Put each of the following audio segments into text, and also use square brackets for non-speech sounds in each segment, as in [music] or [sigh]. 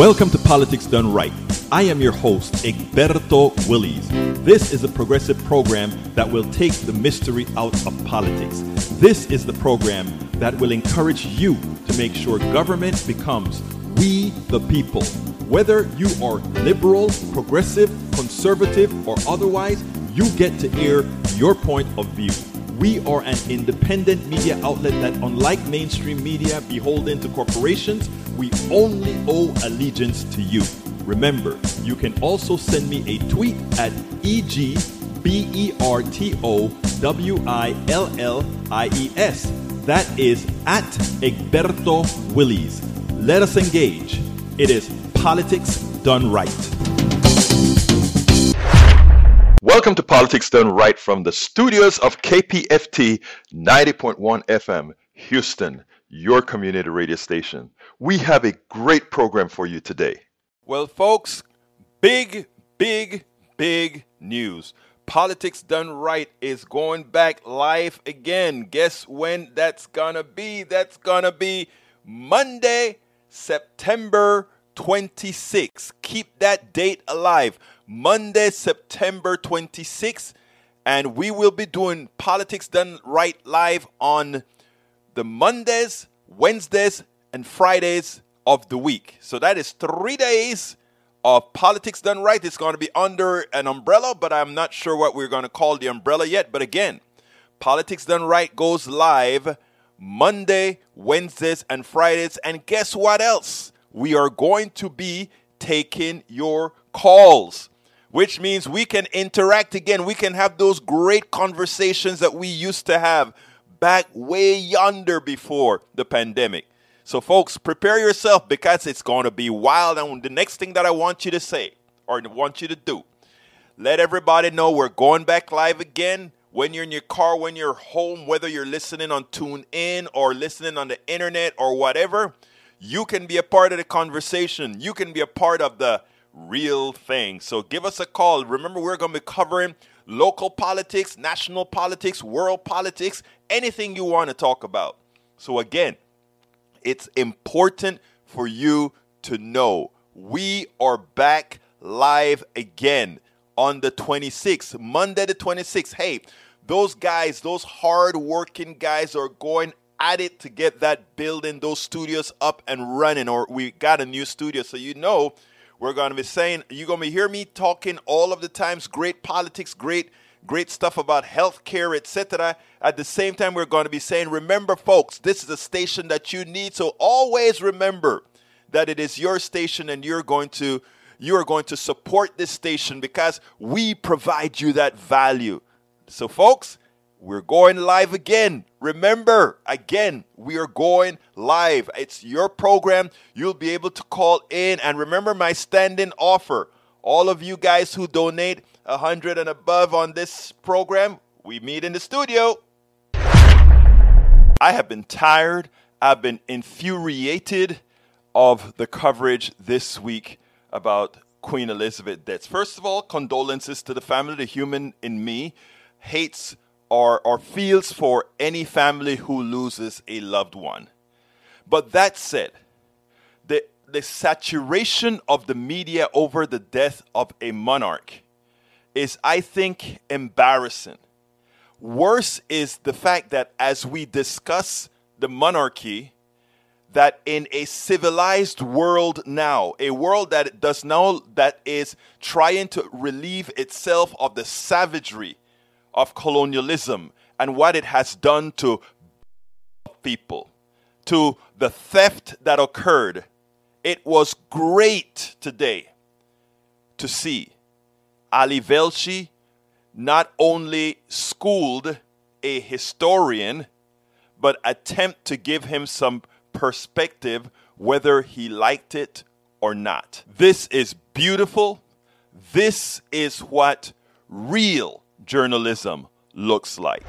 Welcome to Politics Done Right. I am your host, Egberto Willies. This is a progressive program that will take the mystery out of politics. This is the program that will encourage you to make sure government becomes we the people. Whether you are liberal, progressive, conservative, or otherwise, you get to air your point of view. We are an independent media outlet that, unlike mainstream media beholden to corporations, we only owe allegiance to you. Remember, you can also send me a tweet at E-G-B-E-R-T-O-W-I-L-L-I-E-S. That is at Egberto Willies. Let us engage. It is politics done right. Welcome to Politics Done Right from the studios of KPFT 90.1 FM, Houston, your community radio station. We have a great program for you today. Well, folks, big, big, big news. Politics Done Right is going back live again. Guess when that's gonna be? That's gonna be Monday, September 26. Keep that date alive. Monday, September 26th. And we will be doing Politics Done Right live on the Mondays, Wednesdays, and Fridays of the week. So that is three days of Politics Done Right. It's going to be under an umbrella, but I'm not sure what we're going to call the umbrella yet. But again, Politics Done Right goes live Monday, Wednesdays, and Fridays. And guess what else? We are going to be taking your calls, which means we can interact again. We can have those great conversations that we used to have back way yonder before the pandemic. So, folks, prepare yourself because it's going to be wild. And the next thing that I want you to say or want you to do, let everybody know we're going back live again. When you're in your car, when you're home, whether you're listening on TuneIn or listening on the internet or whatever, you can be a part of the conversation. You can be a part of the real thing. So give us a call. Remember, we're going to be covering local politics, national politics, world politics, anything you want to talk about. So, again, it's important for you to know we are back live again on the 26th, Monday the 26th. Hey, those guys, those hard working guys are going at it to get that building, those studios up and running, or we got a new studio. So you know we're going to be saying, you're going to hear me talking all of the times, great politics, great great stuff about healthcare, etc. At the same time, we're going to be saying, remember, folks, this is a station that you need. So always remember that it is your station and you're going to you are going to support this station because we provide you that value. So, folks, we're going live again. Remember, again, we are going live. It's your program. You'll be able to call in. And remember my standing offer. All of you guys who donate, a 100 and above on this program, we meet in the studio. I have been tired, I've been infuriated of the coverage this week about Queen Elizabeth deaths. First of all, condolences to the family. The human in me hates or, or feels for any family who loses a loved one. But that said, the, the saturation of the media over the death of a monarch is, I think, embarrassing. Worse is the fact that as we discuss the monarchy, that in a civilized world now, a world that does now that is trying to relieve itself of the savagery of colonialism and what it has done to people, to the theft that occurred, it was great today to see Ali Velshi not only schooled a historian, but attempt to give him some perspective whether he liked it or not. This is beautiful. This is what real journalism looks like.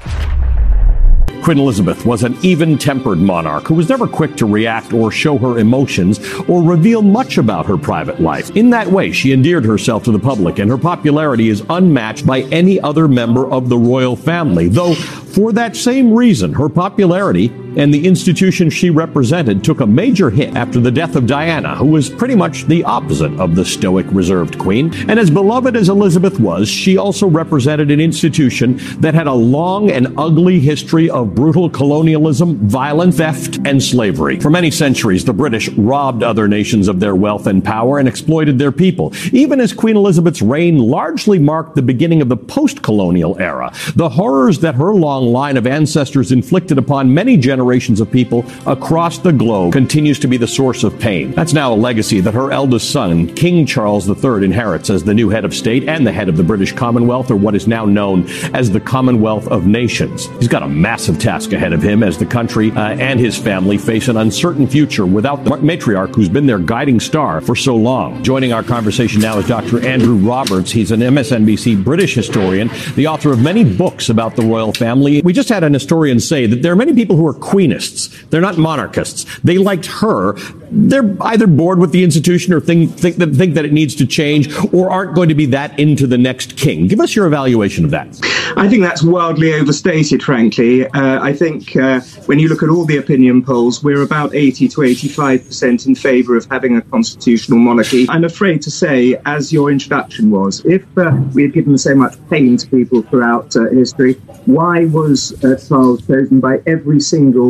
Queen Elizabeth was an even tempered monarch who was never quick to react or show her emotions or reveal much about her private life. In that way, she endeared herself to the public, and her popularity is unmatched by any other member of the royal family. Though For that same reason, her popularity and the institution she represented took a major hit after the death of Diana, who was pretty much the opposite of the stoic, reserved queen. And as beloved as Elizabeth was, she also represented an institution that had a long and ugly history of brutal colonialism, violent theft, and slavery. For many centuries, the British robbed other nations of their wealth and power and exploited their people. Even as Queen Elizabeth's reign largely marked the beginning of the post-colonial era, the horrors that her long line of ancestors inflicted upon many generations of people across the globe continues to be the source of pain. That's now a legacy that her eldest son, King Charles III, inherits as the new head of state and the head of the British Commonwealth, or what is now known as the Commonwealth of Nations. He's got a massive task ahead of him as the country uh, and his family face an uncertain future without the matriarch who's been their guiding star for so long. Joining our conversation now is Dr. Andrew Roberts. He's an MSNBC British historian, the author of many books about the royal family. We just had an historian say that there are many people who are queenists. They're not monarchists. They liked her. They're either bored with the institution or think, think, that, think that it needs to change or aren't going to be that into the next king. Give us your evaluation of that. I think that's wildly overstated, frankly. Uh, I think uh, when you look at all the opinion polls, we're about 80 to 85% in favour of having a constitutional monarchy. I'm afraid to say, as your introduction was, if uh, we had given so much pain to people throughout uh, history, why was uh, Charles chosen by every single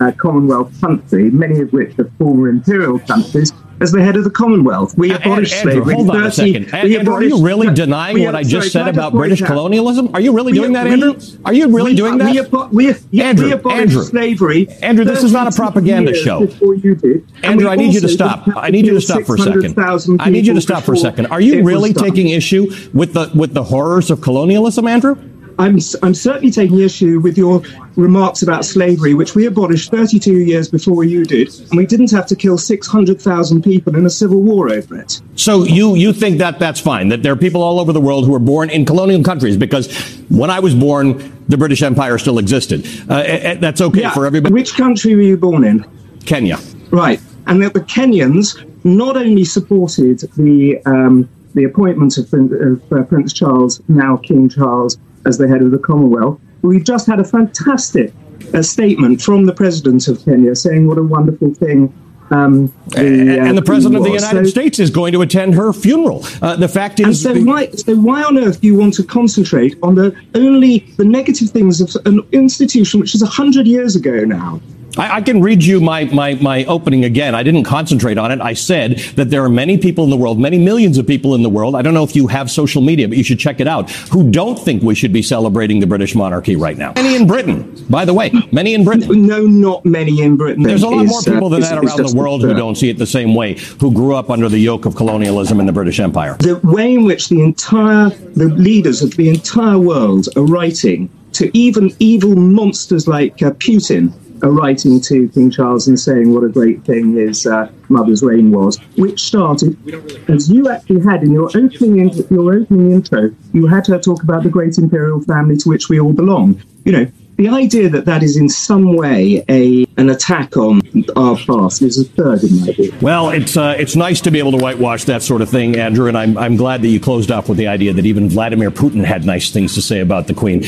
uh, Commonwealth country, many of which are former imperial countries, as the head of the Commonwealth. We abolished Andrew, slavery. Hold on 30, a second. Andrew, are you really denying what I just sorry, said about British out. colonialism? Are you really doing that, Andrew? Are you really we, doing that? We, we, Andrew, we abolished Andrew, slavery. Andrew, this is not a propaganda show. Did, Andrew, I need you to stop. I need you to stop for a second. I need you to stop for a second. Are you really taking issue with the with the horrors of colonialism, Andrew? I'm, I'm certainly taking issue with your remarks about slavery, which we abolished 32 years before you did, and we didn't have to kill 600,000 people in a civil war over it. So you, you think that that's fine, that there are people all over the world who were born in colonial countries, because when I was born, the British Empire still existed. Uh, that's okay yeah. for everybody. Which country were you born in? Kenya. Right. And that the Kenyans not only supported the, um, the appointment of, of uh, Prince Charles, now King Charles, as the head of the Commonwealth. We've just had a fantastic uh, statement from the president of Kenya saying what a wonderful thing um, the, uh, and the president of the United so, States is going to attend her funeral. Uh, the fact is, so why, so why on earth do you want to concentrate on the only the negative things of an institution which is hundred years ago now? I, I, can read you my, my, my opening again. I didn't concentrate on it. I said that there are many people in the world, many millions of people in the world. I don't know if you have social media, but you should check it out, who don't think we should be celebrating the British monarchy right now. Many in Britain, by the way. Many in Britain. No, not many in Britain. There's a lot more people than uh, that around the world who don't see it the same way, who grew up under the yoke of colonialism in the British Empire. The way in which the entire, the leaders of the entire world are writing to even evil monsters like uh, Putin are writing to King Charles and saying what a great thing his uh, mother's reign was, which started as you actually had in your opening in, your opening intro. You had her talk about the great imperial family to which we all belong. You know, the idea that that is in some way a an attack on our past is absurd in my view. Well, it's uh, it's nice to be able to whitewash that sort of thing, Andrew, and I'm I'm glad that you closed off with the idea that even Vladimir Putin had nice things to say about the Queen.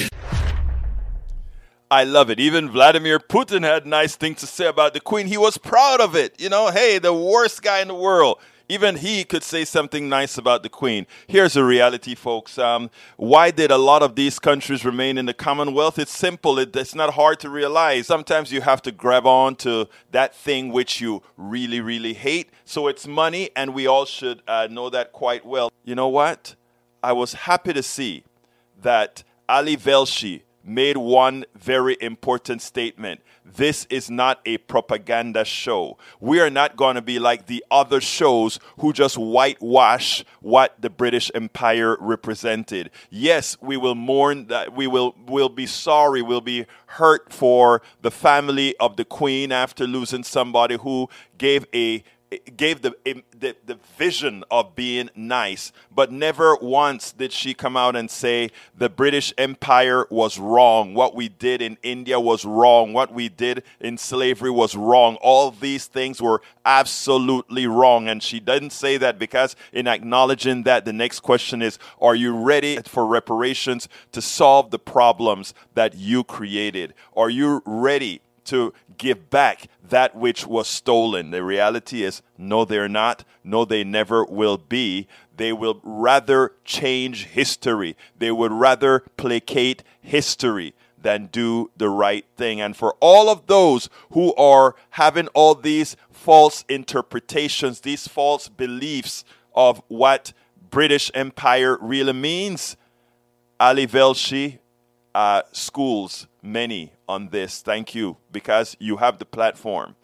I love it. Even Vladimir Putin had nice things to say about the Queen. He was proud of it. You know, hey, the worst guy in the world. Even he could say something nice about the Queen. Here's the reality, folks. Um, why did a lot of these countries remain in the Commonwealth? It's simple. It, it's not hard to realize. Sometimes you have to grab on to that thing which you really, really hate. So it's money, and we all should uh, know that quite well. You know what? I was happy to see that Ali Velshi made one very important statement. This is not a propaganda show. We are not going to be like the other shows who just whitewash what the British Empire represented. Yes, we will mourn that we will will be sorry, we'll be hurt for the family of the queen after losing somebody who gave a gave the, the, the vision of being nice, but never once did she come out and say the British Empire was wrong. What we did in India was wrong. What we did in slavery was wrong. All these things were absolutely wrong. And she didn't say that because, in acknowledging that, the next question is Are you ready for reparations to solve the problems that you created? Are you ready to give back that which was stolen. The reality is, no, they're not. No, they never will be. They will rather change history. They would rather placate history than do the right thing. And for all of those who are having all these false interpretations, these false beliefs of what British Empire really means, Ali Velshi uh, schools many on this. Thank you, because you have the platform.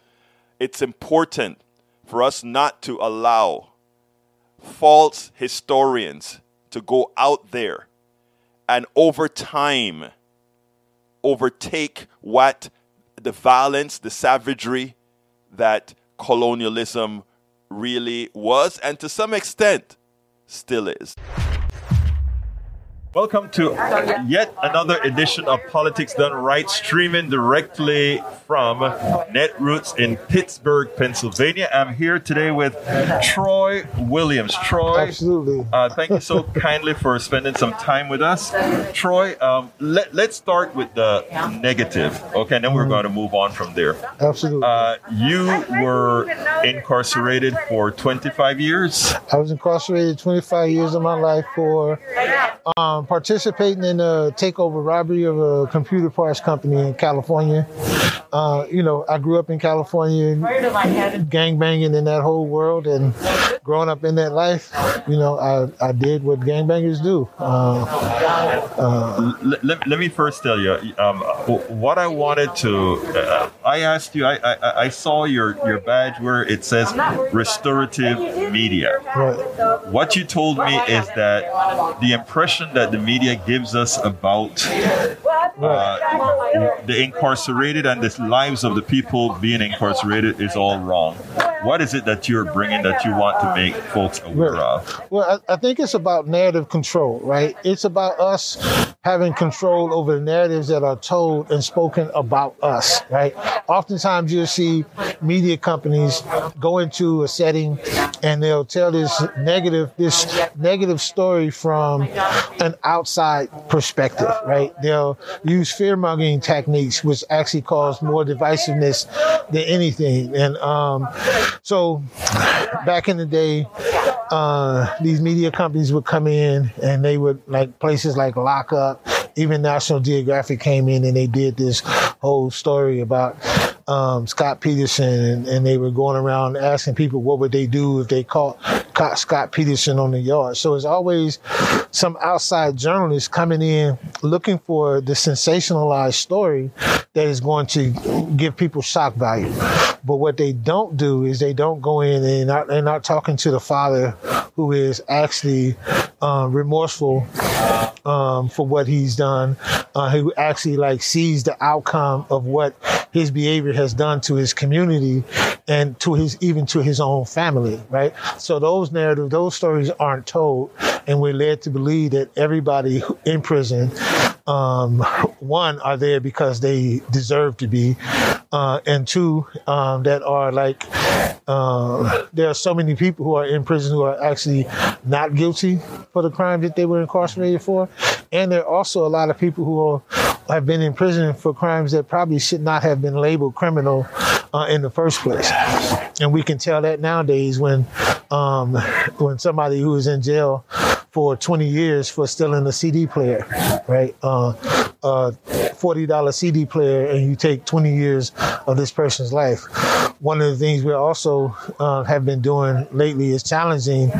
It's important for us not to allow false historians to go out there and over time overtake what the violence, the savagery that colonialism really was, and to some extent still is. Welcome to yet another edition of Politics Done Right, streaming directly from Netroots in Pittsburgh, Pennsylvania. I'm here today with Troy Williams. Troy, absolutely. Uh, thank you so kindly for spending some time with us. Troy, um, let, let's start with the negative, okay, and then we're mm-hmm. going to move on from there. Absolutely. Uh, you were incarcerated for 25 years. I was incarcerated 25 years of my life for um, participating in a takeover robbery of a computer parts company in California. Uh, you know, I grew up in California, gang banging in that whole world, and growing up in that life, you know, I, I did what gangbangers do. Uh, uh, let, let, me first tell you um, what I wanted to. Uh, I asked you. I, I, I saw your your badge where it says restorative media. Right. What you told me is that the impression that the media gives us about uh, the incarcerated and the lives of the people being incarcerated is all wrong. What is it that you're bringing that you want to make folks aware of? Well, I, I think it's about narrative control, right? It's about us having control over the narratives that are told and spoken about us, right? Oftentimes you'll see media companies go into a setting and they'll tell this negative, this negative story from an outside perspective, right? They'll use fear mongering techniques, which actually cause more divisiveness than anything. And um, so back in the day, uh, these media companies would come in and they would like places like Lockup, even National Geographic came in and they did this whole story about um, Scott Peterson, and, and, they were going around asking people what would they do if they caught, caught Scott Peterson on the yard. So it's always some outside journalists coming in looking for the sensationalized story that is going to give people shock value. But what they don't do is they don't go in and not, they're not talking to the father who is actually uh, remorseful um, for what he's done, uh, who actually like sees the outcome of what his behavior has done to his community and to his even to his own family, right? So those narratives, those stories aren't told, and we're led to believe that everybody in prison, um, one, are there because they deserve to be, uh, and two, um, that are like uh, there are so many people who are in prison who are actually not guilty for the crime that they were incarcerated for, and there are also a lot of people who are, have been in prison for crimes that probably should not have been labeled criminal uh, in the first place. And we can tell that nowadays when um, when somebody who is in jail for 20 years for stealing a CD player, right? Uh, a $40 CD player and you take 20 years of this person's life. One of the things we also uh, have been doing lately is challenging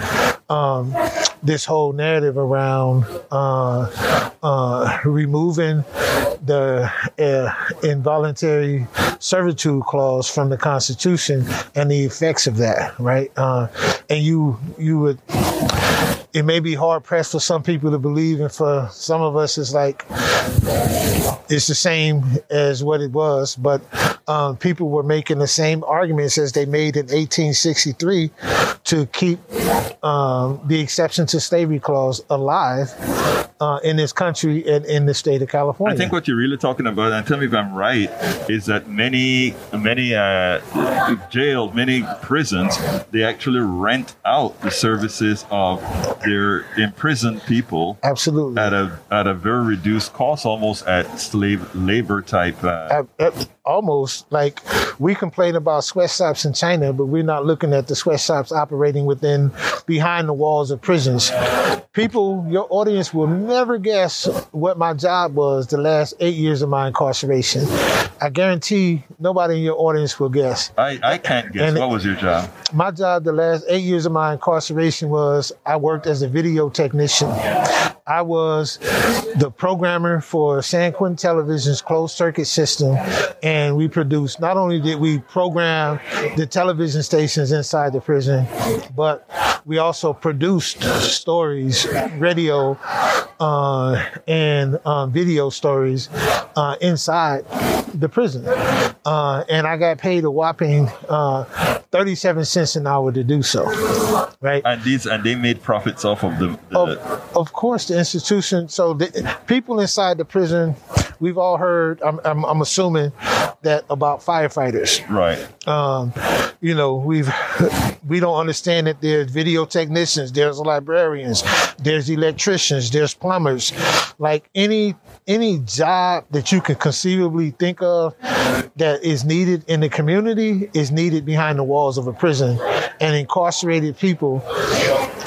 um, this whole narrative around uh, uh, removing the uh, involuntary servitude clause from the Constitution and the effects of that, right? Uh, and you you would it may be hard pressed for some people to believe, and for some of us, it's like it's the same as what it was. But um, people were making the same arguments as they made in 1863 to keep um, the exception to slavery clause alive uh, in this country and in the state of California. I think what you're really talking about, and tell me if I'm right, is that many many uh, jails, many prisons, they actually rent out the services of their imprisoned people. Absolutely. At a at a very reduced cost, almost at slave labor type. Uh, almost like we complain about sweatshops in China, but we're not looking at the sweatshops operating within behind the walls of prisons. People, your audience will never guess what my job was the last eight years of my incarceration. I guarantee nobody in your audience will guess. I, I can't guess. And what was your job? My job the last eight years of my incarceration was I worked as a video technician. I was the programmer for San Quentin Television's closed circuit system, and we produced. Not only did we program the television stations inside the prison, but we also produced stories, radio, uh, and uh, video stories uh, inside the prison. Uh, and I got paid a whopping uh, 37 cents an hour to do so. Right. And these and they made profits off of them. the of, of, course, the institution. So the people inside the prison, we've all heard. I'm, I'm, I'm assuming that about firefighters. Right. Um, you know, we've we don't understand that there's video technicians, there's librarians, there's electricians, there's plumbers. Like any any job that you can conceivably think of that is needed in the community is needed behind the walls of a prison. And incarcerated people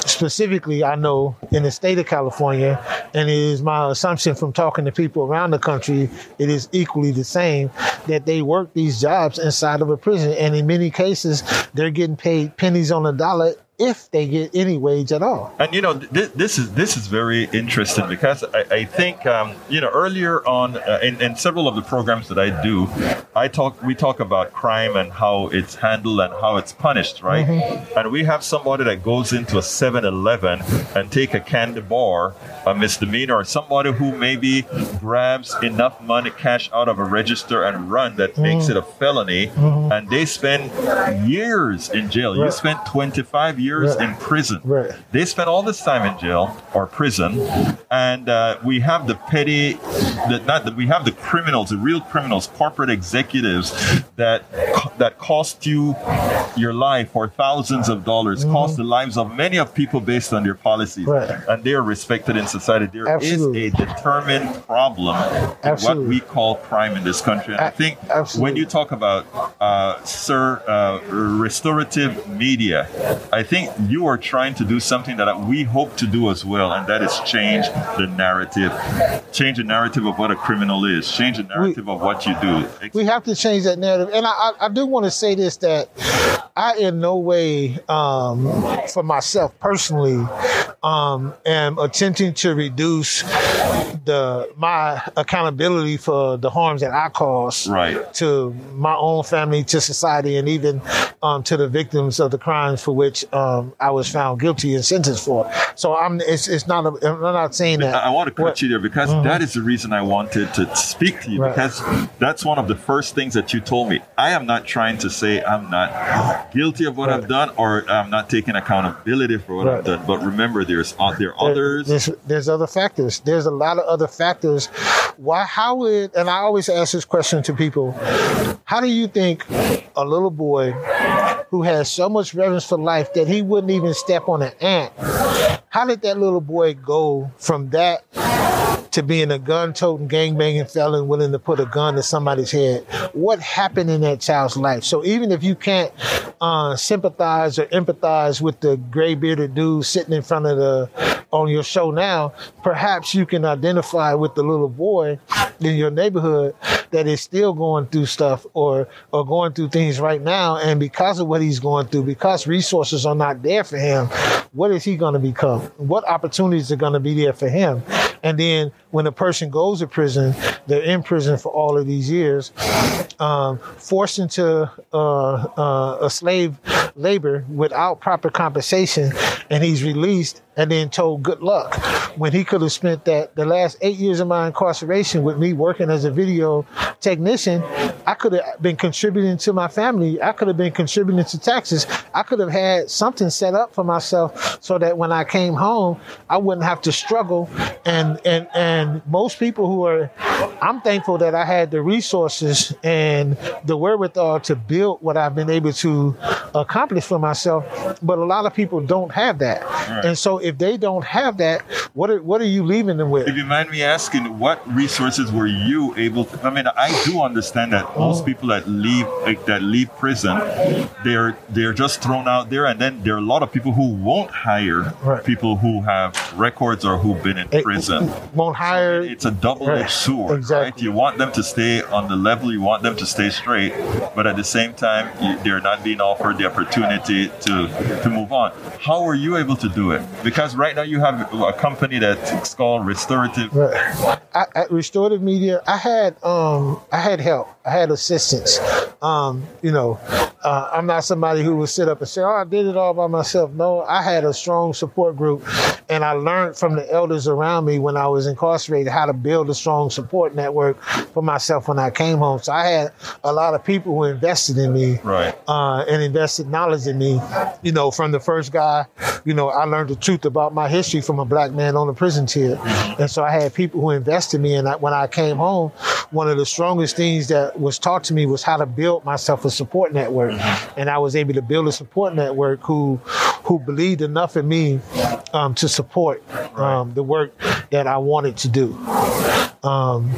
specifically, I know in the state of California, and it is my assumption from talking to people around the country, it is equally the same that they work these jobs inside of a prison. And in many cases, they're getting paid pennies on the dollar if they get any wage at all. And you know, th- this is this is very interesting because I, I think um, you know earlier on uh, in, in, several of the programs that I do, I talk we talk about crime and how it's handled and how it's punished, right? Mm-hmm. And we have somebody that goes into a 7-Eleven and take a candy bar, a misdemeanor, or somebody who maybe grabs enough money cash out of a register and run that mm-hmm. makes it a felony, mm-hmm. and they spend years in jail. Right. You spent 25 years years right. in prison. Right. They spent all this time in jail or prison, and uh, we have the petty, the, not the, we have the criminals, the real criminals, corporate executives that that cost you your life for thousands of dollars, mm-hmm. cost the lives of many of people based on their policies, right. and they are respected in society. There Absolutely. is a determined problem in what we call crime in this country. And I think Absolutely. when you talk about uh, sir uh, restorative media, I think think you are trying to do something that we hope to do as well, and that is change the narrative, change the narrative of what a criminal is, change the narrative we, of what you do. We have to change that narrative, and I, I, I do want to say this that I in no way, um, for myself personally, um, am attempting to reduce the my accountability for the harms that I cause right. to my own family, to society, and even um, to the victims of the crimes for which um, I was found guilty and sentenced for. So I'm it's it's not a, I'm not saying that. I want to cut what, you there because mm-hmm. that is the reason I wanted to speak to you right. because that's one of the first things that you told me. I am not trying to say I'm not guilty of what right. I've done or I'm not taking accountability for what right. I've done. But remember, there's uh, there others. There's, there's other factors. There's a lot of other factors. Why? How would? And I always ask this question to people: How do you think a little boy who has so much reverence for life that he wouldn't even step on an ant. How did that little boy go from that to being a gun-toting, gang-banging felon willing to put a gun to somebody's head? What happened in that child's life? So even if you can't uh, sympathize or empathize with the gray-bearded dude sitting in front of the on your show now, perhaps you can identify with the little boy in your neighborhood that is still going through stuff or or going through things right now and because of what he's going through because resources are not there for him what is he going to become what opportunities are going to be there for him and then when a person goes to prison, they're in prison for all of these years, um, forced into uh, uh, a slave labor without proper compensation and he's released and then told good luck. When he could have spent that the last eight years of my incarceration with me working as a video technician i could have been contributing to my family. I could have been contributing to taxes. I could have had something set up for myself so that when i came home i wouldn't have to struggle and and and most people who are i'm thankful that i had the resources and the wherewithal to build what i've been able to accomplish for myself but a lot of people don't have that Right. and so if they don't have that, what are what are you leaving them with? If you mind me asking, what resources were you able to? I mean, I do understand that Oh. most people that leave like, that leave prison, they're they're just thrown out there, and then there are a lot of people who won't hire Right. people who have records or who've been in It prison. won't hire. It's a double-edged Right. sword, right? You want them to stay on the level, you want them to stay straight, but at the same time, you, they're not being offered the opportunity to to move on. How were you able to do it? Because right now you have a company that's called Restorative. Right. I, at restorative media, I had um I had help. I had assistance. Um, you know, uh, I'm not somebody who would sit up and say, "Oh, I did it all by myself." No, I had a strong support group, and I learned from the elders around me when I was incarcerated how to build a strong support network for myself when I came home. So I had a lot of people who invested in me Right. uh, and invested knowledge in me. You know, from the first guy, you know, I learned the truth about my history from a black man on the prison tier, and so I had people who invested in me. And I, when I came home, one of the strongest things that was taught to me was how to build myself a support network, and I was able to build a support network who who believed enough in me um, to support um, the work that I wanted to do. Um,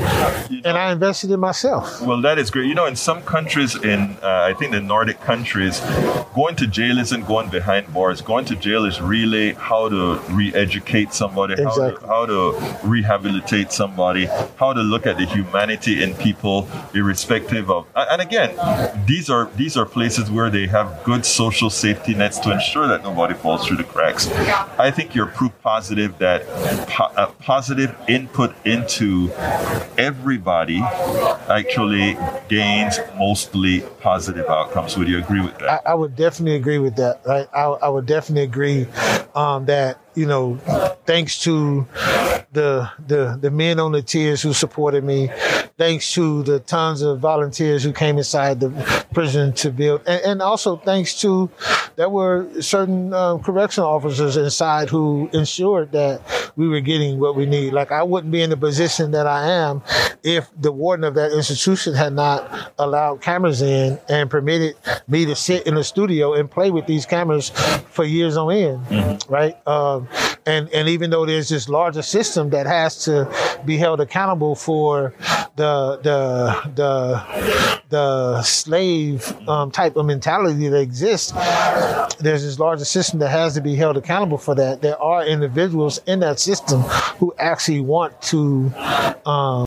and I invested in myself. Well, that is great. You know, in some countries, in uh, I think the Nordic countries, going to jail isn't going behind bars. Going to jail is really how to re-educate somebody, how, to, how to rehabilitate somebody, how to look at the humanity in people, irrespective of. And again, these are these are places where they have good social safety nets to ensure that nobody falls through the cracks. I think you're proof positive that po- uh, positive input into everybody actually gains mostly positive outcomes. Would you agree with that? I, I would definitely agree with that. Right? I, I would definitely agree um, that you know, thanks to the the the men on the tiers who supported me, thanks to the tons of volunteers who came inside the prison to build, and, and also thanks to there were certain um, correctional officers inside who ensured that we were getting what we need. Like I wouldn't be in the position that I am if the warden of that institution had not allowed cameras in and permitted me to sit in the studio and play with these cameras for years on end, right? Um, and and even though there's this larger system that has to be held accountable for the the the the slave um, type of mentality that exists, there's this larger system that has to be held accountable for that. There are individuals in that system who actually want to um,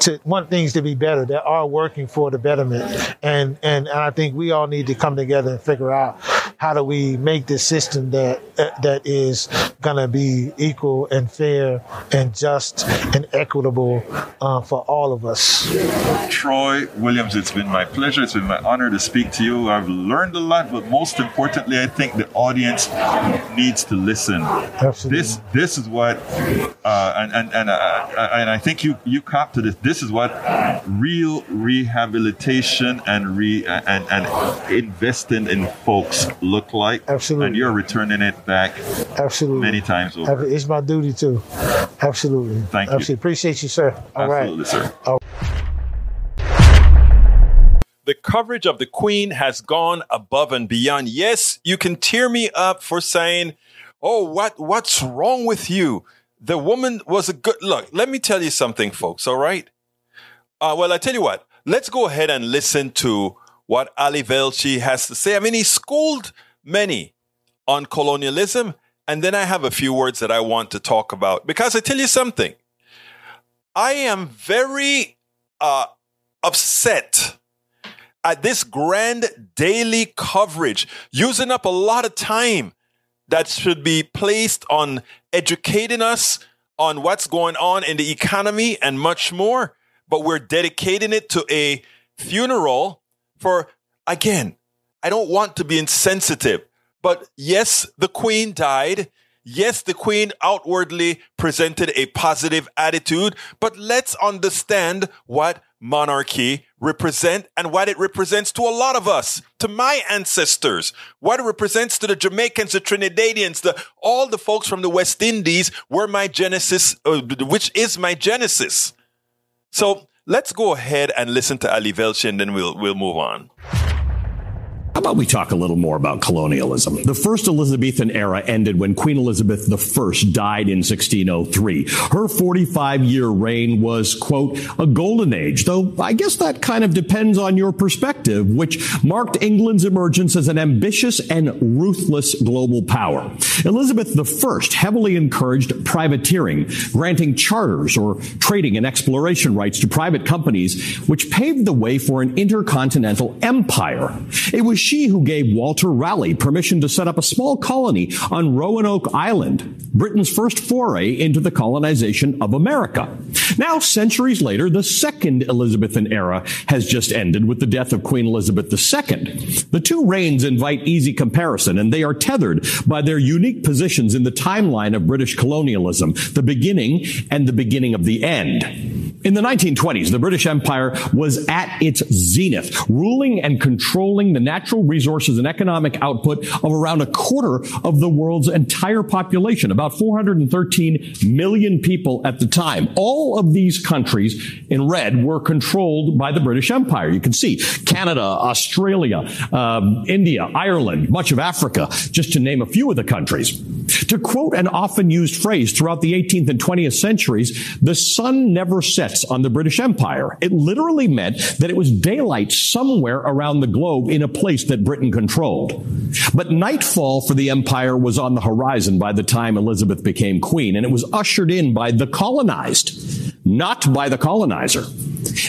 to want things to be better. That are working for the betterment, and and and I think we all need to come together and figure out how do we make this system that uh, that is gonna be equal and fair and just and equitable uh, for all of us. Troy Williams, it's been my pleasure. It's been my honor to speak to you. I've learned a lot, but most importantly, I think the audience needs to listen. Absolutely. This this is what, uh, and and and, uh, and I think you you cop to this. This is what real rehabilitation and re and and investing in folks look like. Absolutely. And you're returning it back Absolutely. many times over. It's my duty too. Absolutely. Thank you. Appreciate you, sir. All right. Absolutely, sir. The coverage of the Queen has gone above and beyond. Yes, you can tear me up for saying, "Oh, what what's wrong with you?" The woman was a good look. Let me tell you something, folks. All right. Uh, well, I tell you what. Let's go ahead and listen to what Ali Velshi has to say. I mean, he schooled many on colonialism, and then I have a few words that I want to talk about because I tell you something. I am very uh, upset at this grand daily coverage, using up a lot of time that should be placed on educating us on what's going on in the economy and much more. But we're dedicating it to a funeral for, again, I don't want to be insensitive, but yes, the queen died. Yes, the queen outwardly presented a positive attitude, but let's understand what monarchy represent and what it represents to a lot of us, to my ancestors, what it represents to the Jamaicans, the Trinidadians, the all the folks from the West Indies were my genesis, uh, which is my genesis. So let's go ahead and listen to Ali Velshi and then we'll we'll move on. How about we talk a little more about colonialism? The first Elizabethan era ended when Queen Elizabeth I died in 1603. Her 45 year reign was, quote, a golden age, though I guess that kind of depends on your perspective, which marked England's emergence as an ambitious and ruthless global power. Elizabeth I heavily encouraged privateering, granting charters or trading and exploration rights to private companies, which paved the way for an intercontinental empire. It was she who gave Walter Raleigh permission to set up a small colony on Roanoke Island, Britain's first foray into the colonization of America. Now, centuries later, the second Elizabethan era has just ended with the death of Queen Elizabeth II. The two reigns invite easy comparison, and they are tethered by their unique positions in the timeline of British colonialism, the beginning and the beginning of the end. In the 1920s, the British Empire was at its zenith, ruling and controlling the natural resources and economic output of around a quarter of the world's entire population, about 413 million people at the time. All of these countries in red were controlled by the British Empire. You can see Canada, Australia, um, India, Ireland, much of Africa, just to name a few of the countries. To quote an often used phrase throughout the 18th and 20th centuries, the sun never on the British Empire. It literally meant that it was daylight somewhere around the globe in a place that Britain controlled. But nightfall for the empire was on the horizon by the time Elizabeth became queen, and it was ushered in by the colonized, not by the colonizer.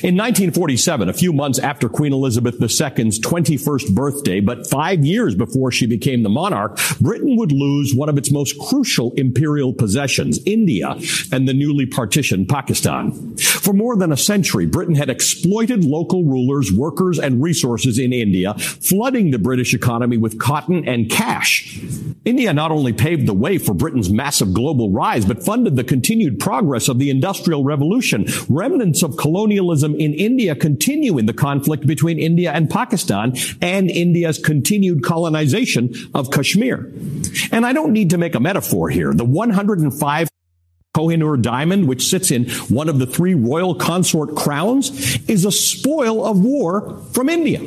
In 1947, a few months after Queen Elizabeth II's 21st birthday, but five years before she became the monarch, Britain would lose one of its most crucial imperial possessions, India, and the newly partitioned Pakistan. For more than a century, Britain had exploited local rulers, workers, and resources in India, flooding the British economy with cotton and cash. India not only paved the way for Britain's massive global rise, but funded the continued progress of the Industrial Revolution. Remnants of colonialism in India continue in the conflict between India and Pakistan and India's continued colonization of Kashmir. And I don't need to make a metaphor here. The 105 Kohinoor diamond, which sits in one of the three royal consort crowns, is a spoil of war from India.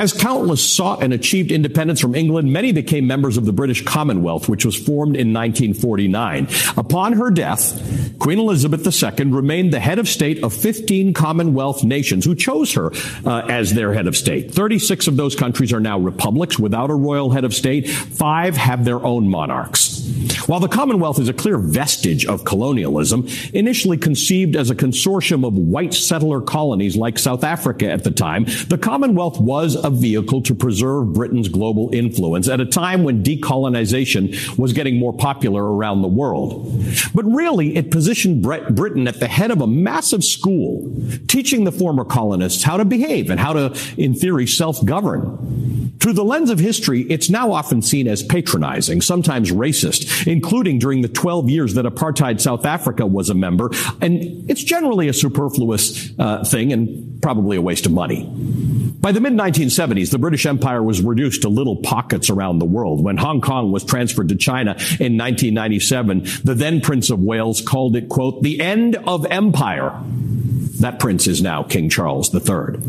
As countless sought and achieved independence from England, many became members of the British Commonwealth, which was formed in 1949. Upon her death, Queen Elizabeth II remained the head of state of 15 Commonwealth nations who chose her uh, as their head of state. 36 of those countries are now republics without a royal head of state. Five have their own monarchs. While the Commonwealth is a clear vestige of colonialism, initially conceived as a consortium of white settler colonies like South Africa at the time, the Commonwealth was a vehicle to preserve Britain's global influence at a time when decolonization was getting more popular around the world. But really, it positioned Britain at the head of a massive school, teaching the former colonists how to behave and how to, in theory, self-govern. Through the lens of history, it's now often seen as patronizing, sometimes racist, including during the 12 years that apartheid South Africa was a member. And it's generally a superfluous uh, thing and probably a waste of money. By the mid 1970s, the British Empire was reduced to little pockets around the world. When Hong Kong was transferred to China in 1997, the then Prince of Wales called it, quote, the end of empire. That prince is now King Charles III.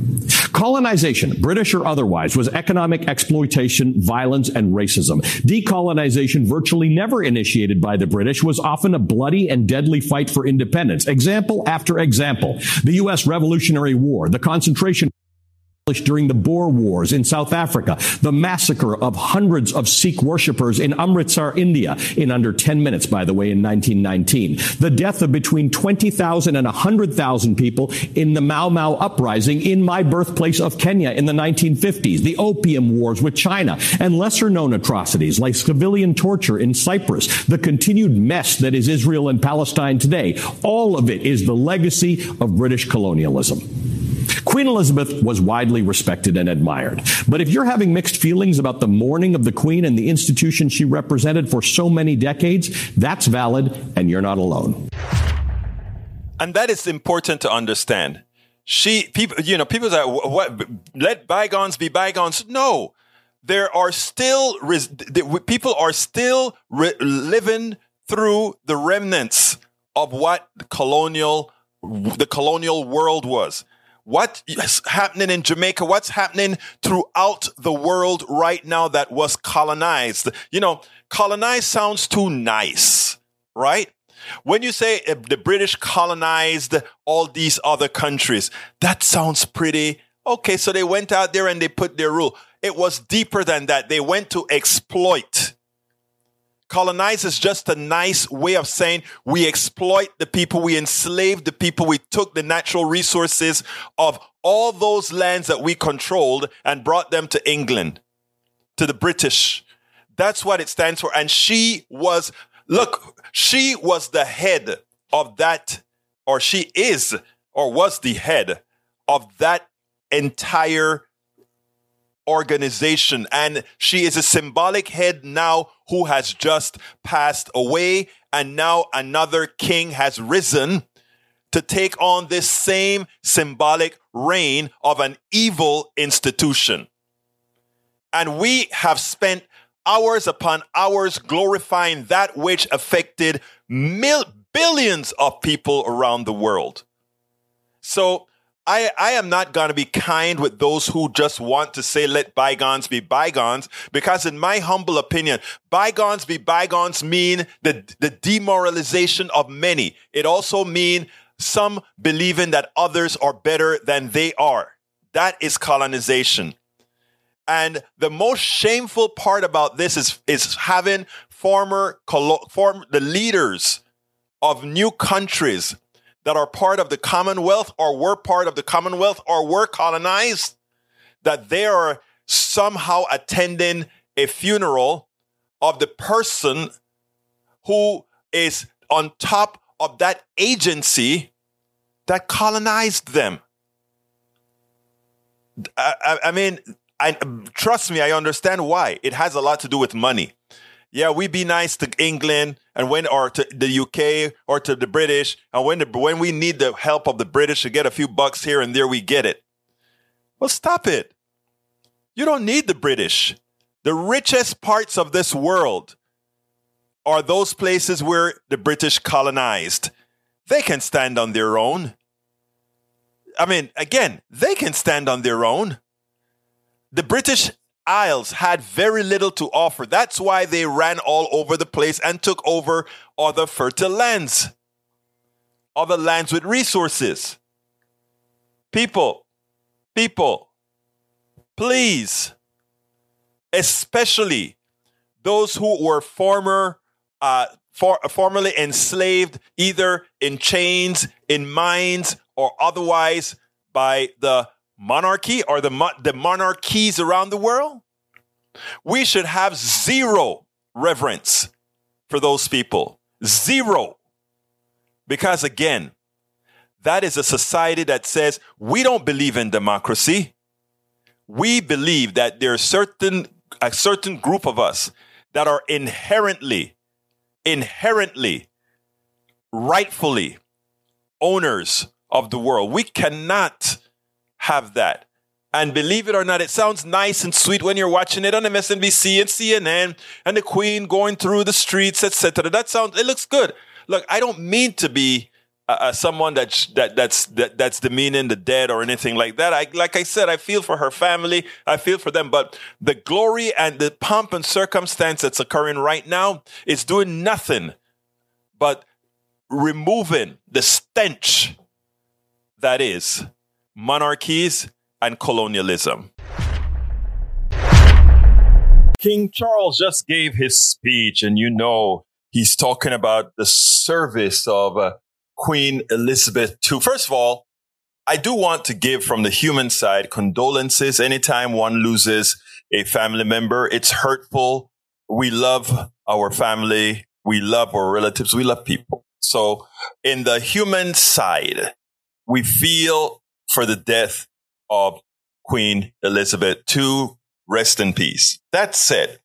Colonization, British or otherwise, was economic exploitation, violence, and racism. Decolonization, virtually never initiated by the British, was often a bloody and deadly fight for independence. Example after example. The U.S. Revolutionary War, the concentration during the Boer Wars in South Africa, the massacre of hundreds of Sikh worshippers in Amritsar, India, in under 10 minutes, by the way, in 1919, the death of between 20,000 and 100,000 people in the Mau Mau uprising in my birthplace of Kenya in the 1950s, the opium wars with China, and lesser known atrocities like civilian torture in Cyprus, the continued mess that is Israel and Palestine today. All of it is the legacy of British colonialism. Queen Elizabeth was widely respected and admired. But if you're having mixed feelings about the mourning of the Queen and the institution she represented for so many decades, that's valid and you're not alone. And that is important to understand. She, people, you know, people say, what, let bygones be bygones. No, there are still, people are still living through the remnants of what colonial, the colonial world was. What is happening in Jamaica? What's happening throughout the world right now that was colonized? You know, colonized sounds too nice, right? When you say uh, the British colonized all these other countries, that sounds pretty okay. So they went out there and they put their rule. It was deeper than that. They went to exploit. Colonize is just a nice way of saying we exploit the people, we enslave the people, we took the natural resources of all those lands that we controlled and brought them to England, to the British. That's what it stands for. And she was, look, she was the head of that, or she is, or was the head of that entire organization. And she is a symbolic head now who has just passed away. And now another king has risen to take on this same symbolic reign of an evil institution. And we have spent hours upon hours glorifying that which affected mil- billions of people around the world. So I, I am not going to be kind with those who just want to say, let bygones be bygones, because in my humble opinion, bygones be bygones mean the, the demoralization of many. It also mean some believing that others are better than they are. That is colonization. And the most shameful part about this is, is having former, form, the leaders of new countries that are part of the Commonwealth or were part of the Commonwealth or were colonized, that they are somehow attending a funeral of the person who is on top of that agency that colonized them. I, I, I mean, I, trust me, I understand why. It has a lot to do with money yeah, we be nice to England and when or to the UK or to the British, and when the, when we need the help of the British to get a few bucks here and there, we get it. Well, stop it. You don't need the British. The richest parts of this world are those places where the British colonized. They can stand on their own. I mean, again, they can stand on their own. The British Isles had very little to offer. That's why they ran all over the place and took over other fertile lands, other lands with resources. People, people, please, especially those who were former, uh, for, formerly enslaved, either in chains, in mines, or otherwise by the monarchy or the, the monarchies around the world, we should have zero reverence for those people. Zero. Because again, that is a society that says we don't believe in democracy. We believe that there are certain a certain group of us that are inherently, inherently, rightfully owners of the world. We cannot have that. And believe it or not, it sounds nice and sweet when you're watching it on MSNBC and CNN and the Queen going through the streets, etc. That sounds, it looks good. Look, I don't mean to be uh, uh someone that's that that's that, that's demeaning the dead or anything like that. I like I said, I feel for her family, I feel for them, but the glory and the pomp and circumstance that's occurring right now is doing nothing but removing the stench that is monarchies, and colonialism. King Charles just gave his speech, and you know he's talking about the service of uh, Queen Elizabeth II. First of all, I do want to give from the human side condolences anytime one loses a family member. It's hurtful. We love our family. We love our relatives. We love people. So in the human side, we feel for the death of Queen Elizabeth II. Rest in peace. That said,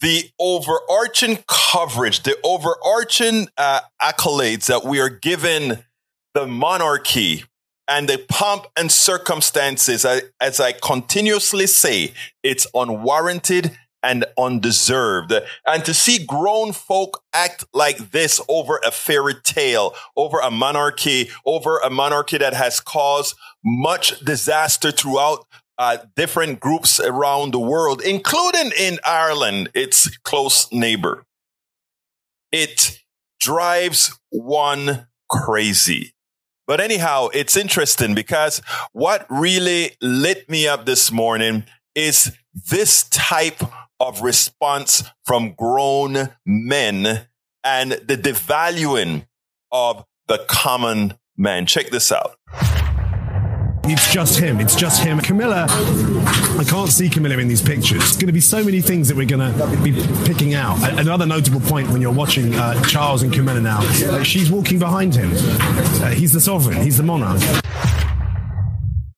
the overarching coverage, the overarching uh, accolades that we are given the monarchy and the pomp and circumstances, as I continuously say, it's unwarranted and undeserved. And to see grown folk act like this over a fairy tale, over a monarchy, over a monarchy that has caused much disaster throughout uh, different groups around the world, including in Ireland, its close neighbor. It drives one crazy. But anyhow, it's interesting because what really lit me up this morning is this type of response from grown men and the devaluing of the common man. Check this out. It's just him. It's just him. Camilla, I can't see Camilla in these pictures. It's going to be so many things that we're going to be picking out. Another notable point when you're watching uh, Charles and Camilla now, uh, she's walking behind him. Uh, he's the sovereign. He's the monarch.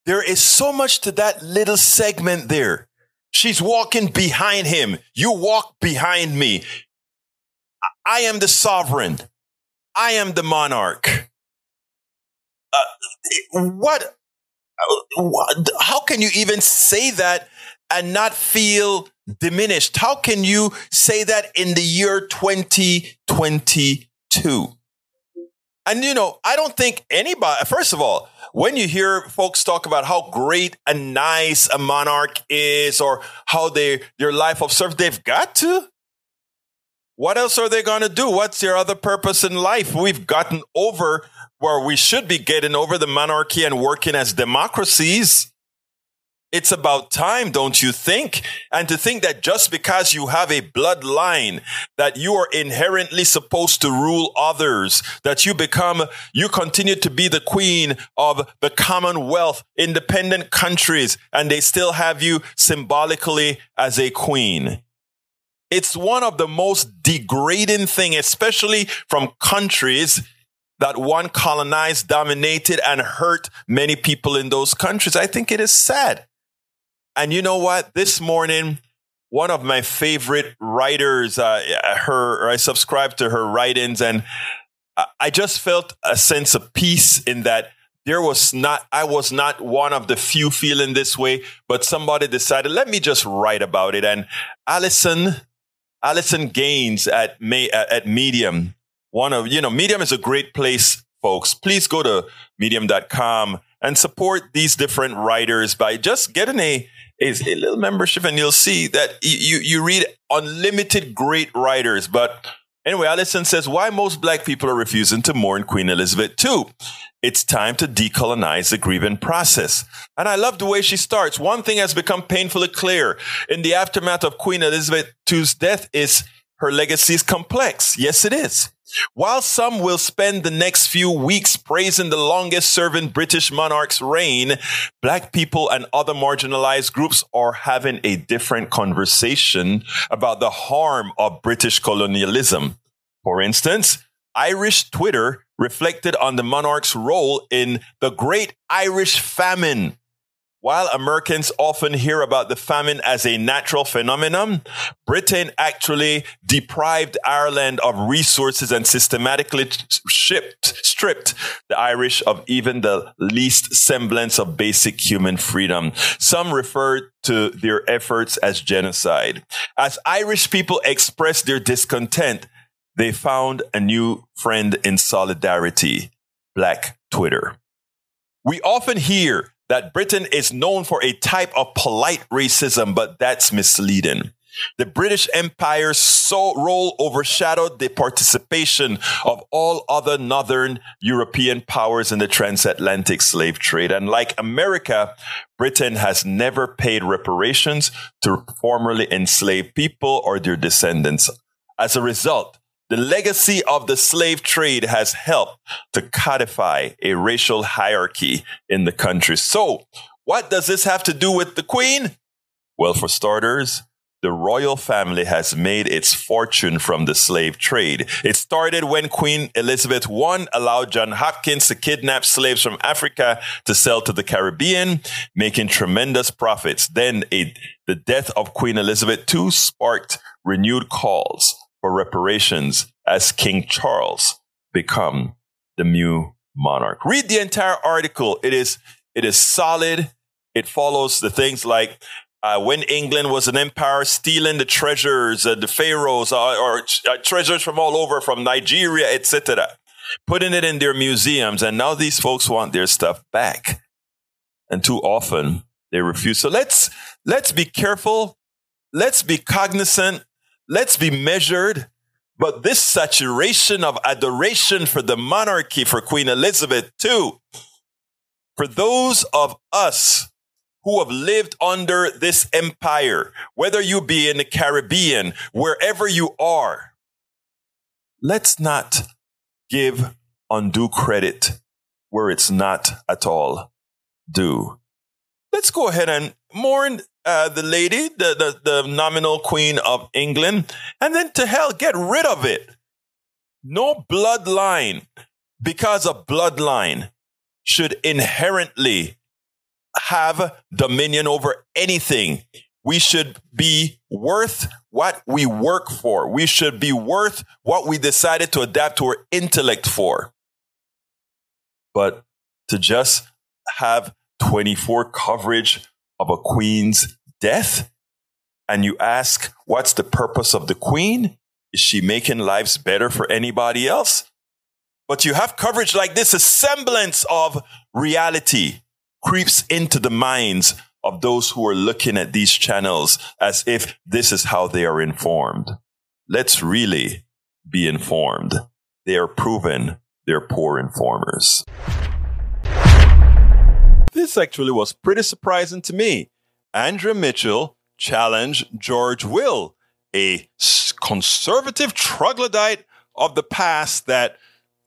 There is so much to that little segment there. She's walking behind him. You walk behind me. I am the sovereign. I am the monarch. Uh, what, what? How can you even say that and not feel diminished? How can you say that in the year 2022? And you know, I don't think anybody, first of all, when you hear folks talk about how great and nice a monarch is or how they, their life of service, they've got to. What else are they going to do? What's their other purpose in life? We've gotten over where we should be getting over the monarchy and working as democracies. It's about time, don't you think? And to think that just because you have a bloodline, that you are inherently supposed to rule others, that you become, you continue to be the queen of the commonwealth, independent countries, and they still have you symbolically as a queen. It's one of the most degrading thing, especially from countries that one colonized, dominated, and hurt many people in those countries. I think it is sad. And you know what? This morning, one of my favorite writers, uh, her, I subscribed to her writings, and I just felt a sense of peace in that there was not, I was not one of the few feeling this way, but somebody decided, let me just write about it. And Allison, Allison Gaines at May, at Medium, one of, you know, Medium is a great place, folks. Please go to medium.com and support these different writers by just getting a, is a little membership and you'll see that you, you read unlimited great writers. But anyway, Allison says, why most black people are refusing to mourn Queen Elizabeth II. It's time to decolonize the grieving process. And I love the way she starts. One thing has become painfully clear in the aftermath of Queen Elizabeth II's death is her legacy is complex. Yes, it is. While some will spend the next few weeks praising the longest serving British monarch's reign, black people and other marginalized groups are having a different conversation about the harm of British colonialism. For instance, Irish Twitter reflected on the monarch's role in the Great Irish Famine while Americans often hear about the famine as a natural phenomenon, Britain actually deprived Ireland of resources and systematically shipped, stripped the Irish of even the least semblance of basic human freedom. Some refer to their efforts as genocide. As Irish people expressed their discontent, they found a new friend in solidarity, Black Twitter. We often hear that Britain is known for a type of polite racism, but that's misleading. The British Empire's so role overshadowed the participation of all other Northern European powers in the transatlantic slave trade. And like America, Britain has never paid reparations to formerly enslaved people or their descendants. As a result, the legacy of the slave trade has helped to codify a racial hierarchy in the country. So, what does this have to do with the queen? Well, for starters, the royal family has made its fortune from the slave trade. It started when Queen Elizabeth I allowed John Hopkins to kidnap slaves from Africa to sell to the Caribbean, making tremendous profits. Then a, the death of Queen Elizabeth II sparked renewed calls for reparations as King Charles become the new monarch. Read the entire article. It is, it is solid. It follows the things like uh, when England was an empire, stealing the treasures, uh, the pharaohs, uh, or uh, treasures from all over, from Nigeria, etc., putting it in their museums, and now these folks want their stuff back, and too often they refuse. So let's let's be careful, let's be cognizant, let's be measured. But this saturation of adoration for the monarchy, for Queen Elizabeth, too, for those of us who have lived under this empire, whether you be in the Caribbean, wherever you are, let's not give undue credit where it's not at all due. Let's go ahead and mourn uh, the lady, the, the, the nominal queen of England, and then to hell, get rid of it. No bloodline, because a bloodline should inherently have dominion over anything. We should be worth what we work for. We should be worth what we decided to adapt to our intellect for. But to just have 24 coverage of a queen's death, and you ask, what's the purpose of the queen? Is she making lives better for anybody else? But you have coverage like this, a semblance of reality creeps into the minds of those who are looking at these channels as if this is how they are informed. Let's really be informed. They are proven they're poor informers. This actually was pretty surprising to me. Andrea Mitchell challenged George Will, a conservative troglodyte of the past that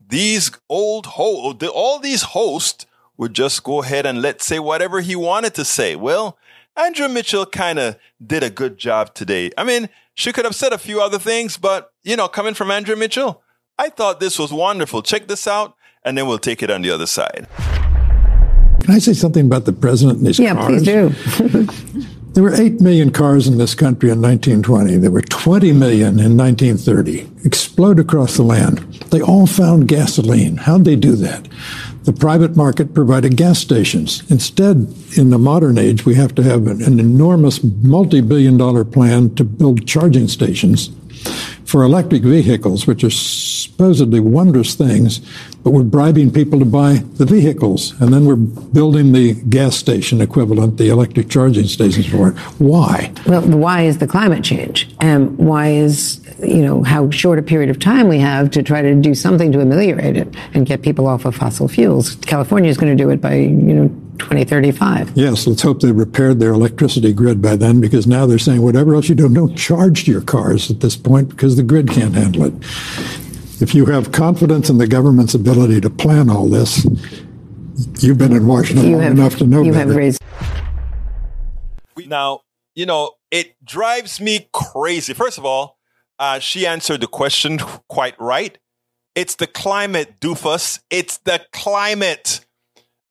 these old ho- all these hosts would just go ahead and let's say whatever he wanted to say. Well, Andrea Mitchell kind of did a good job today. I mean, she could have said a few other things, but you know, coming from Andrea Mitchell, I thought this was wonderful. Check this out, and then we'll take it on the other side. Can I say something about the president and his yeah, cars? Yeah, please do. [laughs] there were 8 million cars in this country in 1920. There were 20 million in 1930. Explode across the land. They all found gasoline. How'd they do that? the private market provided gas stations. Instead, in the modern age, we have to have an, an enormous multi billion dollar plan to build charging stations for electric vehicles, which are supposedly wondrous things, but we're bribing people to buy the vehicles. And then we're building the gas station equivalent, the electric charging stations for it. Why? Well, why is the climate change? And why is you know, how short a period of time we have to try to do something to ameliorate it and get people off of fossil fuels. California is going to do it by, you know, 2035. Yes, let's hope they repaired their electricity grid by then because now they're saying whatever else you do, don't charge your cars at this point because the grid can't handle it. If you have confidence in the government's ability to plan all this, you've been in Washington long have, enough to know you better. Have raised- now, you know, it drives me crazy. First of all, uh, she answered the question quite right. It's the climate, doofus. It's the climate.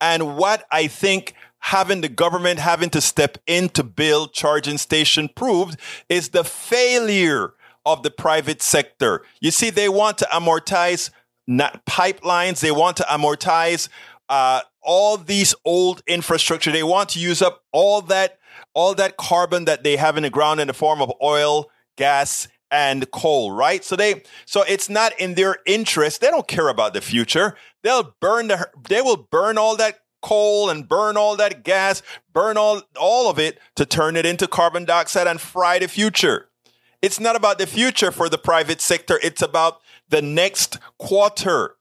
And what I think having the government having to step in to build charging station proved is the failure of the private sector. You see, they want to amortize pipelines. They want to amortize uh, all these old infrastructure. They want to use up all that all that carbon that they have in the ground in the form of oil, gas, and coal, right? So they so it's not in their interest. They don't care about the future. They'll burn the they will burn all that coal and burn all that gas, burn all all of it to turn it into carbon dioxide and fry the future. It's not about the future for the private sector. It's about the next quarter.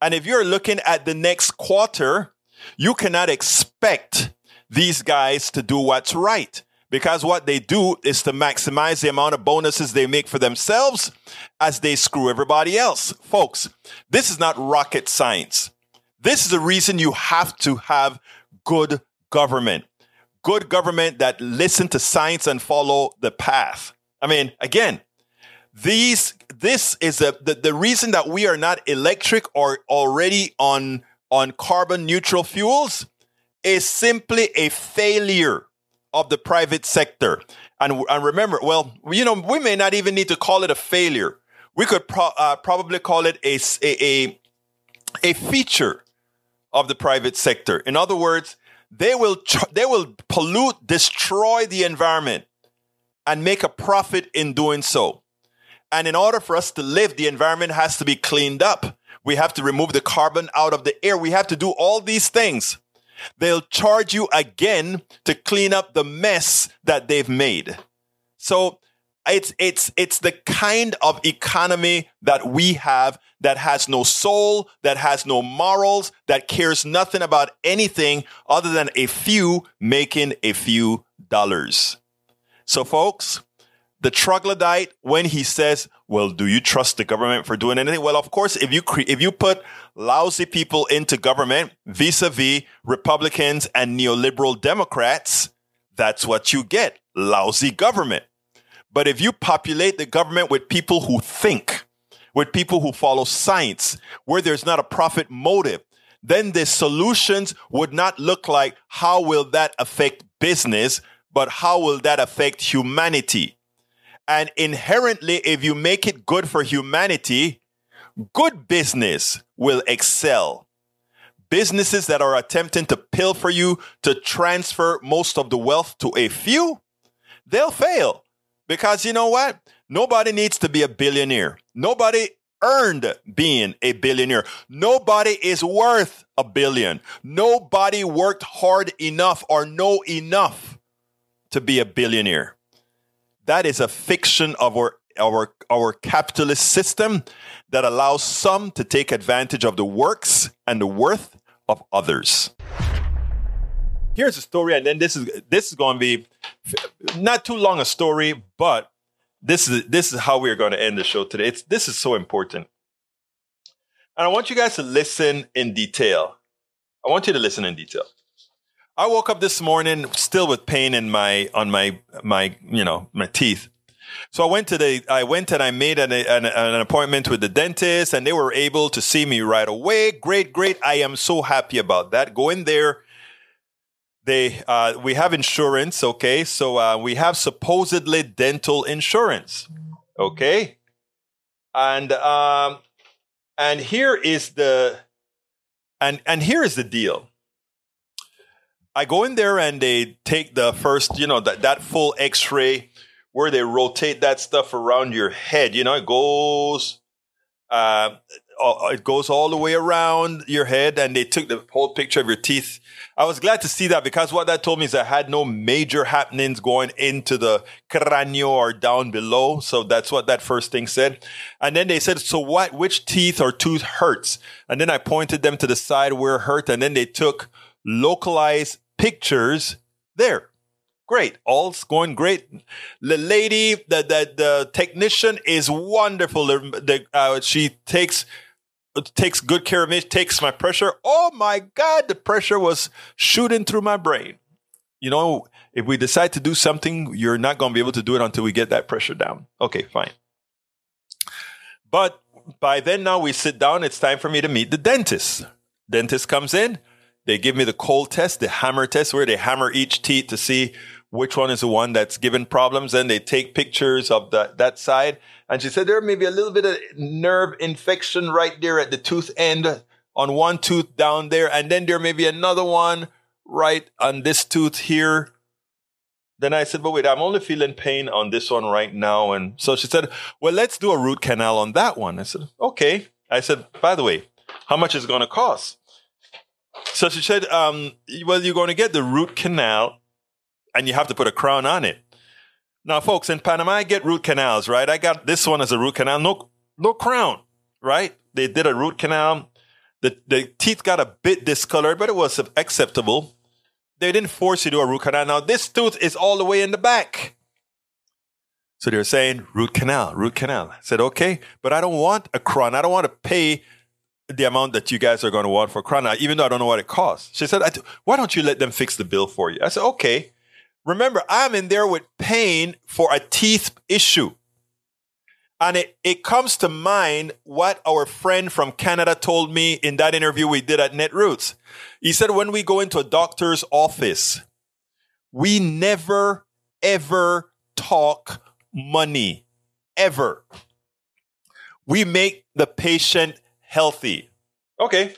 And if you're looking at the next quarter, you cannot expect these guys to do what's right because what they do is to maximize the amount of bonuses they make for themselves as they screw everybody else. Folks, this is not rocket science. This is the reason you have to have good government. good government that listen to science and follow the path. I mean, again, these this is a, the, the reason that we are not electric or already on on carbon neutral fuels is simply a failure of the private sector. And, and remember, well, you know, we may not even need to call it a failure. We could pro- uh, probably call it a, a, a feature of the private sector. In other words, they will they will pollute, destroy the environment, and make a profit in doing so. And in order for us to live, the environment has to be cleaned up. We have to remove the carbon out of the air. We have to do all these things. They'll charge you again to clean up the mess that they've made. So it's it's it's the kind of economy that we have that has no soul, that has no morals, that cares nothing about anything other than a few making a few dollars. So folks, the troglodyte when he says, "Well, do you trust the government for doing anything?" Well, of course, if you cre- if you put lousy people into government vis-a-vis Republicans and neoliberal Democrats, that's what you get: lousy government. But if you populate the government with people who think, with people who follow science, where there's not a profit motive, then the solutions would not look like how will that affect business, but how will that affect humanity? And inherently, if you make it good for humanity, good business will excel. Businesses that are attempting to pilfer you to transfer most of the wealth to a few, they'll fail. Because you know what? Nobody needs to be a billionaire. Nobody earned being a billionaire. Nobody is worth a billion. Nobody worked hard enough or know enough to be a billionaire. That is a fiction of our our our capitalist system that allows some to take advantage of the works and the worth of others. Here's a story, and then this is this is going to be not too long a story, but this is this is how we are going to end the show today. It's this is so important, and I want you guys to listen in detail. I want you to listen in detail. I woke up this morning still with pain in my on my my you know my teeth. So I went to the I went and I made an, an, an appointment with the dentist, and they were able to see me right away. Great, great! I am so happy about that. Go in there. They uh, we have insurance, okay? So uh, we have supposedly dental insurance, okay? And um, and here is the and and here is the deal I go in there and they take the first, you know, that, that full x ray where they rotate that stuff around your head. You know, it goes, uh, it goes all the way around your head and they took the whole picture of your teeth. I was glad to see that because what that told me is I had no major happenings going into the cráneo or down below. So that's what that first thing said. And then they said, so what, which teeth or tooth hurts? And then I pointed them to the side where it hurt. And then they took localized pictures there. Great. All's going great. The lady, the, the, the technician is wonderful. The, the, uh, she takes, takes good care of me, takes my pressure. Oh my God, the pressure was shooting through my brain. You know, if we decide to do something, you're not going to be able to do it until we get that pressure down. Okay, fine. But by then now we sit down, it's time for me to meet the dentist. Dentist comes in, they give me the cold test, the hammer test, where they hammer each teeth to see which one is the one that's given problems. And they take pictures of the, that side. And she said there may be a little bit of nerve infection right there at the tooth end on one tooth down there. And then there may be another one right on this tooth here. Then I said, but wait, I'm only feeling pain on this one right now. And so she said, well, let's do a root canal on that one. I said, okay. I said, by the way, how much is it going to cost? So she said, um, well, you're going to get the root canal and you have to put a crown on it. Now, folks, in Panama, I get root canals, right? I got this one as a root canal, no, no crown, right? They did a root canal. The, the teeth got a bit discolored, but it was acceptable. They didn't force you to do a root canal. Now, this tooth is all the way in the back. So they're saying root canal, root canal. I said, okay, but I don't want a crown. I don't want to pay the amount that you guys are going to want for crown, even though I don't know what it costs. She said, why don't you let them fix the bill for you? I said, okay. Remember, I'm in there with pain for a teeth issue. And it, it comes to mind what our friend from Canada told me in that interview we did at Netroots. He said, when we go into a doctor's office, we never, ever talk money. Ever. We make the patient healthy. Okay.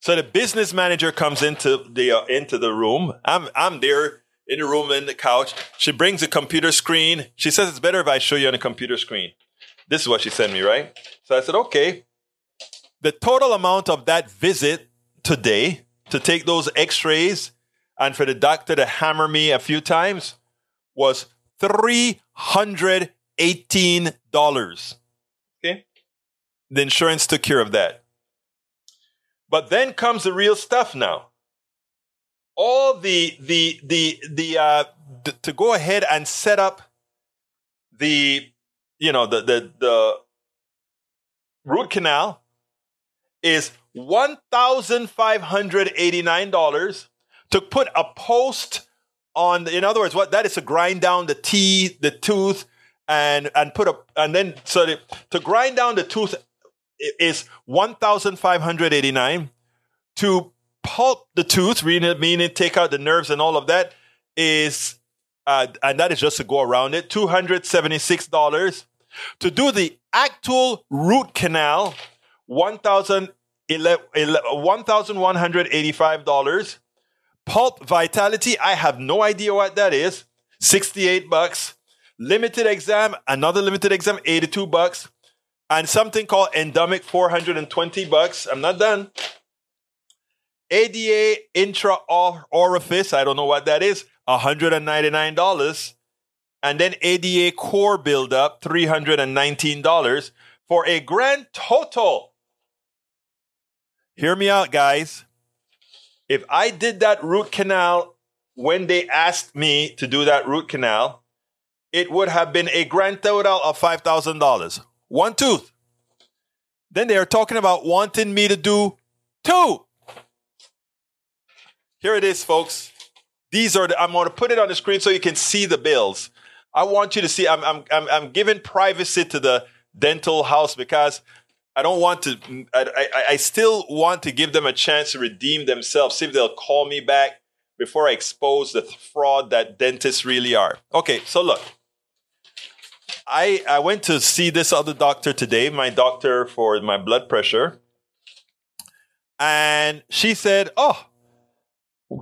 So the business manager comes into the uh, into the room. I'm I'm there in the room in the couch. She brings a computer screen. She says it's better if I show you on a computer screen. This is what she sent me, right? So I said, okay. The total amount of that visit today to take those x-rays and for the doctor to hammer me a few times was $318. Okay. The insurance took care of that. But then comes the real stuff now. All the the the the uh to go ahead and set up the you know the the the root canal is one thousand five hundred eighty nine dollars to put a post on. In other words, what that is to grind down the teeth, the tooth, and and put a and then so the, to grind down the tooth is one thousand five hundred eighty nine. To pulp the tooth, meaning take out the nerves and all of that, is uh, and that is just to go around it, two hundred seventy six dollars. To do the actual root canal, one thousand one thousand one hundred eighty five dollars. Pulp Vitality, I have no idea what that is. 68 bucks. Limited exam, another limited exam, 82 bucks. And something called Endemic, 420 bucks. I'm not done. ADA intra orifice, I don't know what that is, $199. And then ADA core buildup, $319 for a grand total. Hear me out, guys. If I did that root canal when they asked me to do that root canal, it would have been a grand total of $5,000. One tooth. Then they are talking about wanting me to do two. Here it is, folks. These are the, I'm going to put it on the screen so you can see the bills. I want you to see, I'm, I'm, I'm, I'm giving privacy to the dental house because I don't want to. I, I, I, still want to give them a chance to redeem themselves. See if they'll call me back before I expose the fraud that dentists really are. Okay, so look, I I went to see this other doctor today, my doctor for my blood pressure, and she said, "Oh,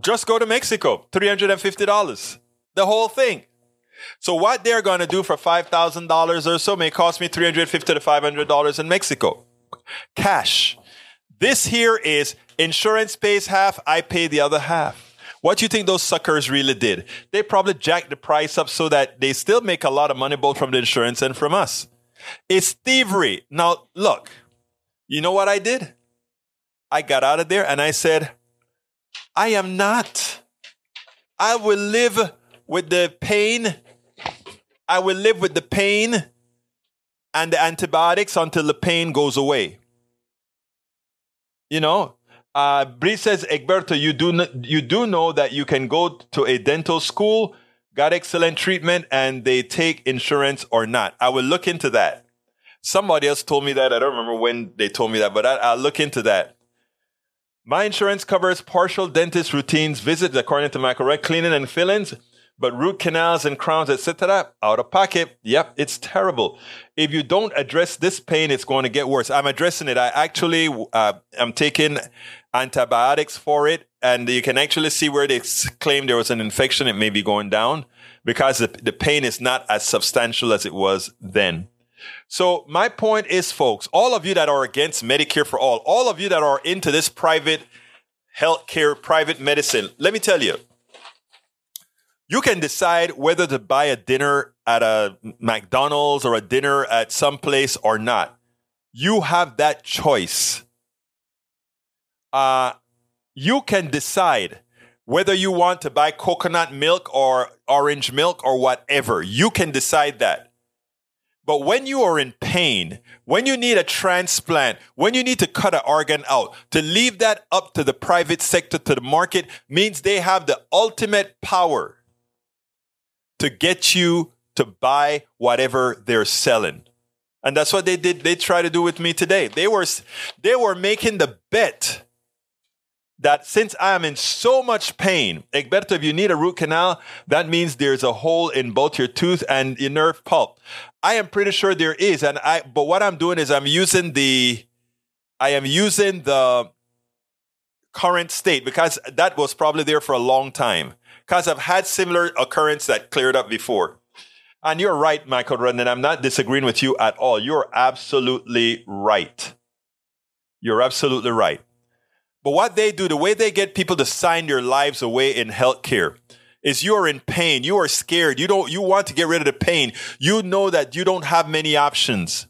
just go to Mexico, three hundred and fifty dollars, the whole thing." So what they're going to do for $5,000 or so may cost me $350 to $500 in Mexico. Cash. This here is insurance pays half, I pay the other half. What do you think those suckers really did? They probably jacked the price up so that they still make a lot of money both from the insurance and from us. It's thievery. Now, look, you know what I did? I got out of there and I said, I am not. I will live with the pain I will live with the pain and the antibiotics until the pain goes away. You know, uh, Bree says, Egberto, you do, n- you do know that you can go to a dental school, got excellent treatment, and they take insurance or not. I will look into that. Somebody else told me that. I don't remember when they told me that, but I, will look into that. My insurance covers partial dentist routines, visits according to my correct cleaning and fillings but root canals and crowns, etc., out of pocket. Yep, it's terrible. If you don't address this pain, it's going to get worse. I'm addressing it. I actually uh, am taking antibiotics for it, and you can actually see where they claim there was an infection. It may be going down because the, the pain is not as substantial as it was then. So my point is, folks, all of you that are against Medicare for all, all of you that are into this private healthcare, private medicine, let me tell you, you can decide whether to buy a dinner at a McDonald's or a dinner at some place or not. You have that choice. Uh, you can decide whether you want to buy coconut milk or orange milk or whatever. You can decide that. But when you are in pain, when you need a transplant, when you need to cut an organ out, to leave that up to the private sector, to the market, means they have the ultimate power to get you to buy whatever they're selling. And that's what they did. They try to do with me today. They were, they were making the bet that since I am in so much pain, Egberto, if you need a root canal, that means there's a hole in both your tooth and your nerve pulp. I am pretty sure there is. And I, but what I'm doing is I'm using the, I am using the current state because that was probably there for a long time. Because I've had similar occurrence that cleared up before. And you're right, Michael Rudden. I'm not disagreeing with you at all. You're absolutely right. You're absolutely right. But what they do, the way they get people to sign their lives away in healthcare is you are in pain. You are scared. You don't, you want to get rid of the pain. You know that you don't have many options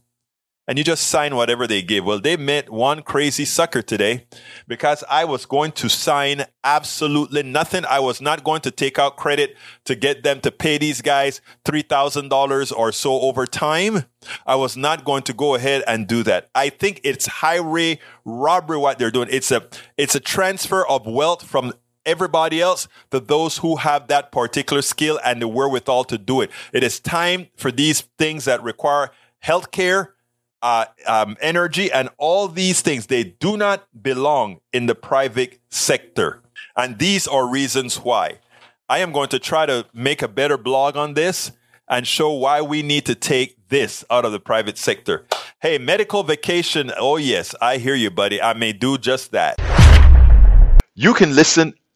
and you just sign whatever they give. Well, they met one crazy sucker today because I was going to sign absolutely nothing. I was not going to take out credit to get them to pay these guys $3,000 or so over time. I was not going to go ahead and do that. I think it's highway robbery what they're doing. It's a, it's a transfer of wealth from everybody else to those who have that particular skill and the wherewithal to do it. It is time for these things that require healthcare uh, um, energy, and all these things, they do not belong in the private sector. And these are reasons why. I am going to try to make a better blog on this and show why we need to take this out of the private sector. Hey, medical vacation. Oh, yes, I hear you, buddy. I may do just that. You can listen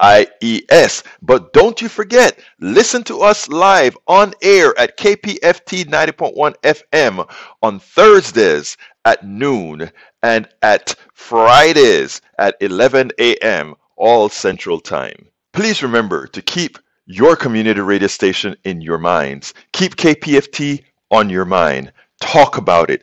IES. But don't you forget, listen to us live on air at KPFT 90.1 FM on Thursdays at noon and at Fridays at 11 a.m. all Central Time. Please remember to keep your community radio station in your minds. Keep KPFT on your mind. Talk about it.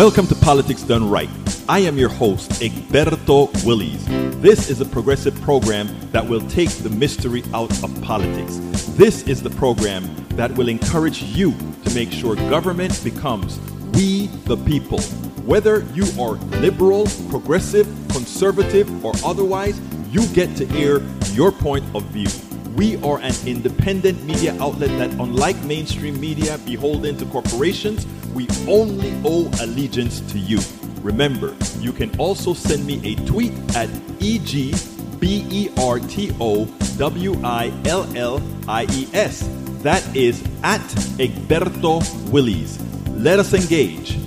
Welcome to Politics Done Right. I am your host, Egberto Willies. This is a progressive program that will take the mystery out of politics. This is the program that will encourage you to make sure government becomes we the people. Whether you are liberal, progressive, conservative, or otherwise, you get to air your point of view. We are an independent media outlet that, unlike mainstream media beholden to corporations, we only owe allegiance to you. Remember, you can also send me a tweet at E-G-B-E-R-T-O-W-I-L-L-I-E-S. That is at Egberto Willies. Let us engage.